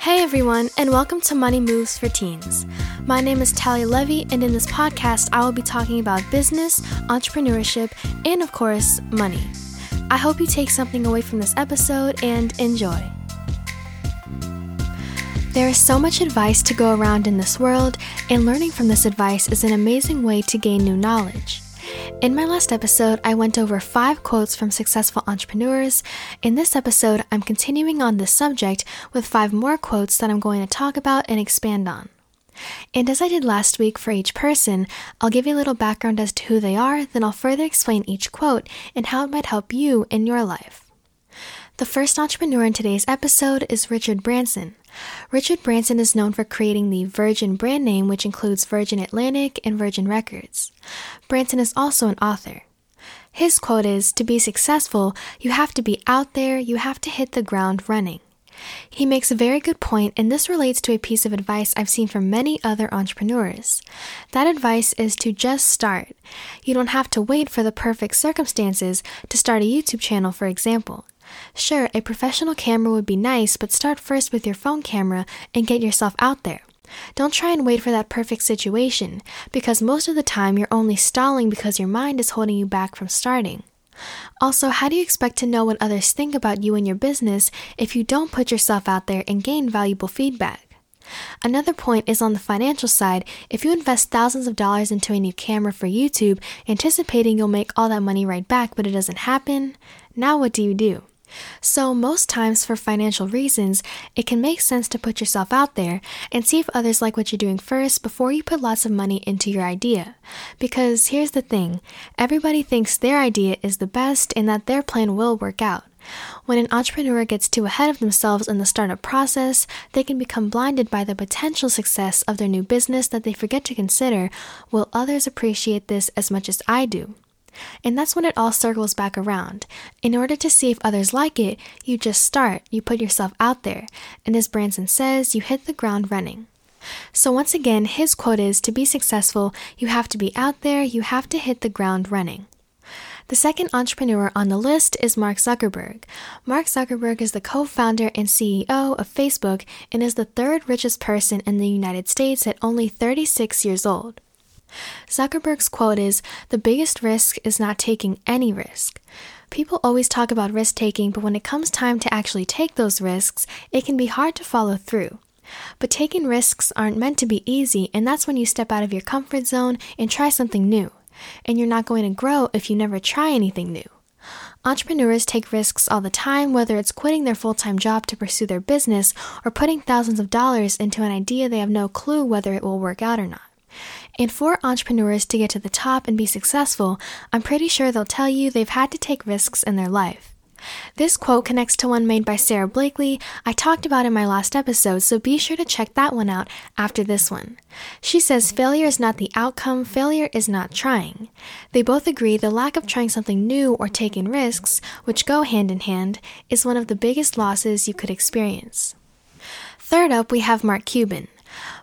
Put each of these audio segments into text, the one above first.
Hey everyone, and welcome to Money Moves for Teens. My name is Talia Levy, and in this podcast, I will be talking about business, entrepreneurship, and of course, money. I hope you take something away from this episode and enjoy. There is so much advice to go around in this world, and learning from this advice is an amazing way to gain new knowledge. In my last episode, I went over five quotes from successful entrepreneurs. In this episode, I'm continuing on this subject with five more quotes that I'm going to talk about and expand on. And as I did last week for each person, I'll give you a little background as to who they are, then I'll further explain each quote and how it might help you in your life. The first entrepreneur in today's episode is Richard Branson. Richard Branson is known for creating the Virgin brand name, which includes Virgin Atlantic and Virgin Records. Branson is also an author. His quote is To be successful, you have to be out there, you have to hit the ground running. He makes a very good point, and this relates to a piece of advice I've seen from many other entrepreneurs. That advice is to just start. You don't have to wait for the perfect circumstances to start a YouTube channel, for example. Sure, a professional camera would be nice, but start first with your phone camera and get yourself out there. Don't try and wait for that perfect situation, because most of the time you're only stalling because your mind is holding you back from starting. Also, how do you expect to know what others think about you and your business if you don't put yourself out there and gain valuable feedback? Another point is on the financial side. If you invest thousands of dollars into a new camera for YouTube, anticipating you'll make all that money right back, but it doesn't happen, now what do you do? So, most times for financial reasons, it can make sense to put yourself out there and see if others like what you're doing first before you put lots of money into your idea. Because here's the thing everybody thinks their idea is the best and that their plan will work out. When an entrepreneur gets too ahead of themselves in the startup process, they can become blinded by the potential success of their new business that they forget to consider will others appreciate this as much as I do? And that's when it all circles back around. In order to see if others like it, you just start, you put yourself out there, and as Branson says, you hit the ground running. So, once again, his quote is to be successful, you have to be out there, you have to hit the ground running. The second entrepreneur on the list is Mark Zuckerberg. Mark Zuckerberg is the co founder and CEO of Facebook and is the third richest person in the United States at only 36 years old. Zuckerberg's quote is The biggest risk is not taking any risk. People always talk about risk taking, but when it comes time to actually take those risks, it can be hard to follow through. But taking risks aren't meant to be easy, and that's when you step out of your comfort zone and try something new. And you're not going to grow if you never try anything new. Entrepreneurs take risks all the time, whether it's quitting their full time job to pursue their business or putting thousands of dollars into an idea they have no clue whether it will work out or not. And for entrepreneurs to get to the top and be successful, I'm pretty sure they'll tell you they've had to take risks in their life. This quote connects to one made by Sara Blakely I talked about in my last episode, so be sure to check that one out after this one. She says failure is not the outcome, failure is not trying. They both agree the lack of trying something new or taking risks, which go hand in hand, is one of the biggest losses you could experience. Third up, we have Mark Cuban.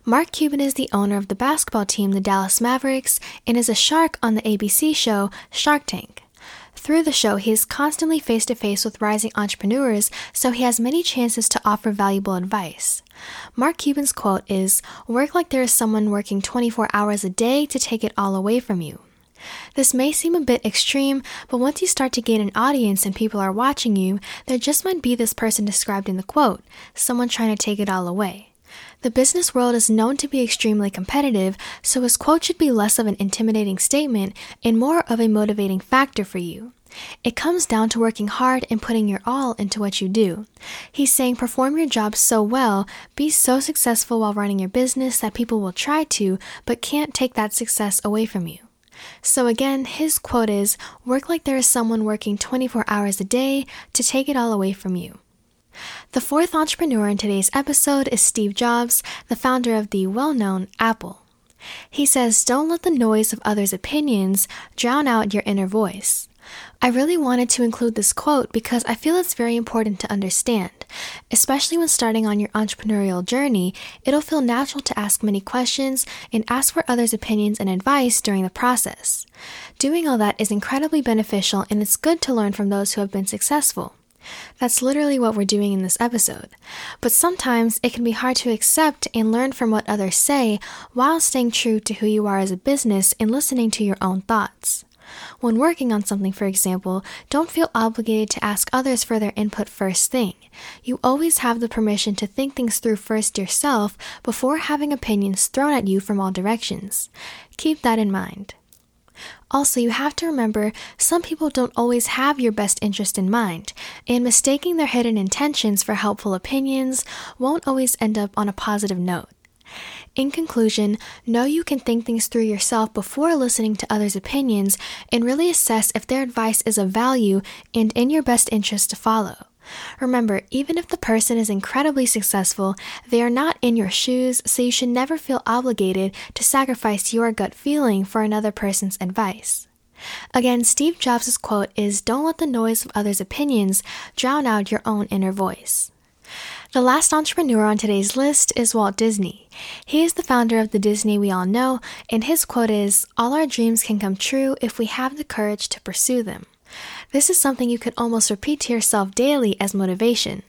Mark Cuban is the owner of the basketball team, the Dallas Mavericks, and is a shark on the ABC show Shark Tank. Through the show, he is constantly face to face with rising entrepreneurs, so he has many chances to offer valuable advice. Mark Cuban's quote is Work like there is someone working 24 hours a day to take it all away from you. This may seem a bit extreme, but once you start to gain an audience and people are watching you, there just might be this person described in the quote someone trying to take it all away. The business world is known to be extremely competitive, so his quote should be less of an intimidating statement and more of a motivating factor for you. It comes down to working hard and putting your all into what you do. He's saying perform your job so well, be so successful while running your business that people will try to, but can't take that success away from you. So again, his quote is work like there is someone working 24 hours a day to take it all away from you. The fourth entrepreneur in today's episode is Steve Jobs, the founder of the well known Apple. He says, Don't let the noise of others' opinions drown out your inner voice. I really wanted to include this quote because I feel it's very important to understand. Especially when starting on your entrepreneurial journey, it'll feel natural to ask many questions and ask for others' opinions and advice during the process. Doing all that is incredibly beneficial and it's good to learn from those who have been successful. That's literally what we're doing in this episode. But sometimes it can be hard to accept and learn from what others say while staying true to who you are as a business and listening to your own thoughts. When working on something, for example, don't feel obligated to ask others for their input first thing. You always have the permission to think things through first yourself before having opinions thrown at you from all directions. Keep that in mind. Also, you have to remember some people don't always have your best interest in mind, and mistaking their hidden intentions for helpful opinions won't always end up on a positive note. In conclusion, know you can think things through yourself before listening to others' opinions and really assess if their advice is of value and in your best interest to follow. Remember, even if the person is incredibly successful, they are not in your shoes, so you should never feel obligated to sacrifice your gut feeling for another person's advice. Again, Steve Jobs' quote is Don't let the noise of others' opinions drown out your own inner voice. The last entrepreneur on today's list is Walt Disney. He is the founder of the Disney we all know, and his quote is All our dreams can come true if we have the courage to pursue them. This is something you can almost repeat to yourself daily as motivation.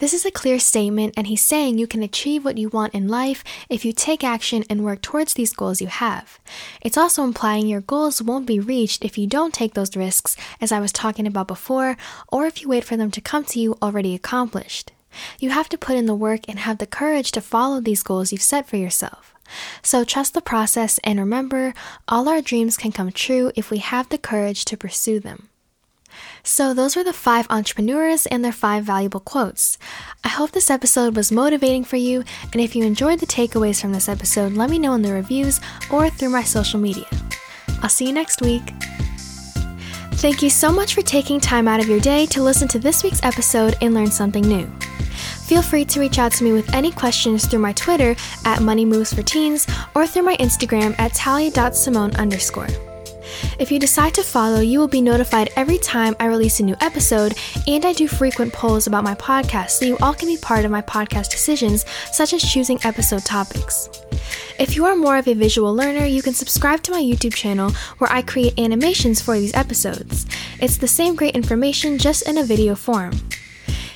This is a clear statement, and he's saying you can achieve what you want in life if you take action and work towards these goals you have. It's also implying your goals won't be reached if you don't take those risks, as I was talking about before, or if you wait for them to come to you already accomplished. You have to put in the work and have the courage to follow these goals you've set for yourself. So trust the process and remember, all our dreams can come true if we have the courage to pursue them. So, those were the five entrepreneurs and their five valuable quotes. I hope this episode was motivating for you, and if you enjoyed the takeaways from this episode, let me know in the reviews or through my social media. I'll see you next week. Thank you so much for taking time out of your day to listen to this week's episode and learn something new. Feel free to reach out to me with any questions through my Twitter at Money Moves for Teens or through my Instagram at talia.simone underscore. If you decide to follow, you will be notified every time I release a new episode, and I do frequent polls about my podcast so you all can be part of my podcast decisions, such as choosing episode topics. If you are more of a visual learner, you can subscribe to my YouTube channel where I create animations for these episodes. It's the same great information just in a video form.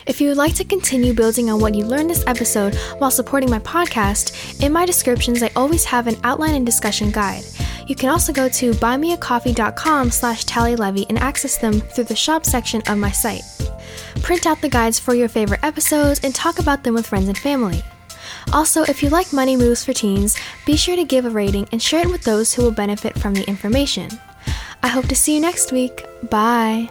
If you would like to continue building on what you learned this episode while supporting my podcast, in my descriptions I always have an outline and discussion guide. You can also go to buymeacoffee.com slash talialevy and access them through the shop section of my site. Print out the guides for your favorite episodes and talk about them with friends and family. Also, if you like Money Moves for Teens, be sure to give a rating and share it with those who will benefit from the information. I hope to see you next week. Bye.